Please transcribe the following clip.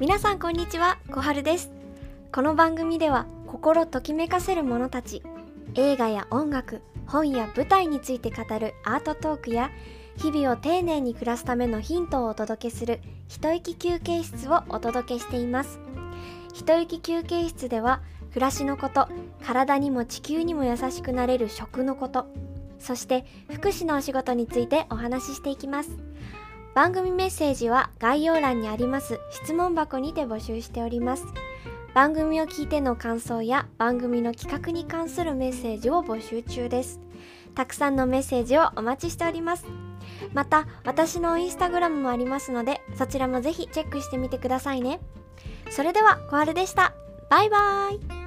皆さんこんにちは小春です。この番組では心ときめかせる者たち映画や音楽本や舞台について語るアートトークや日々を丁寧に暮らすためのヒントをお届けする一息休憩室をお届けしています。一息休憩室では暮らしのこと体にも地球にも優しくなれる食のことそして福祉のお仕事についてお話ししていきます。番組メッセージは概要欄にあります。質問箱にて募集しております。番組を聞いての感想や番組の企画に関するメッセージを募集中です。たくさんのメッセージをお待ちしております。また私のインスタグラムもありますのでそちらもぜひチェックしてみてくださいね。それでは小春でした。バイバーイ。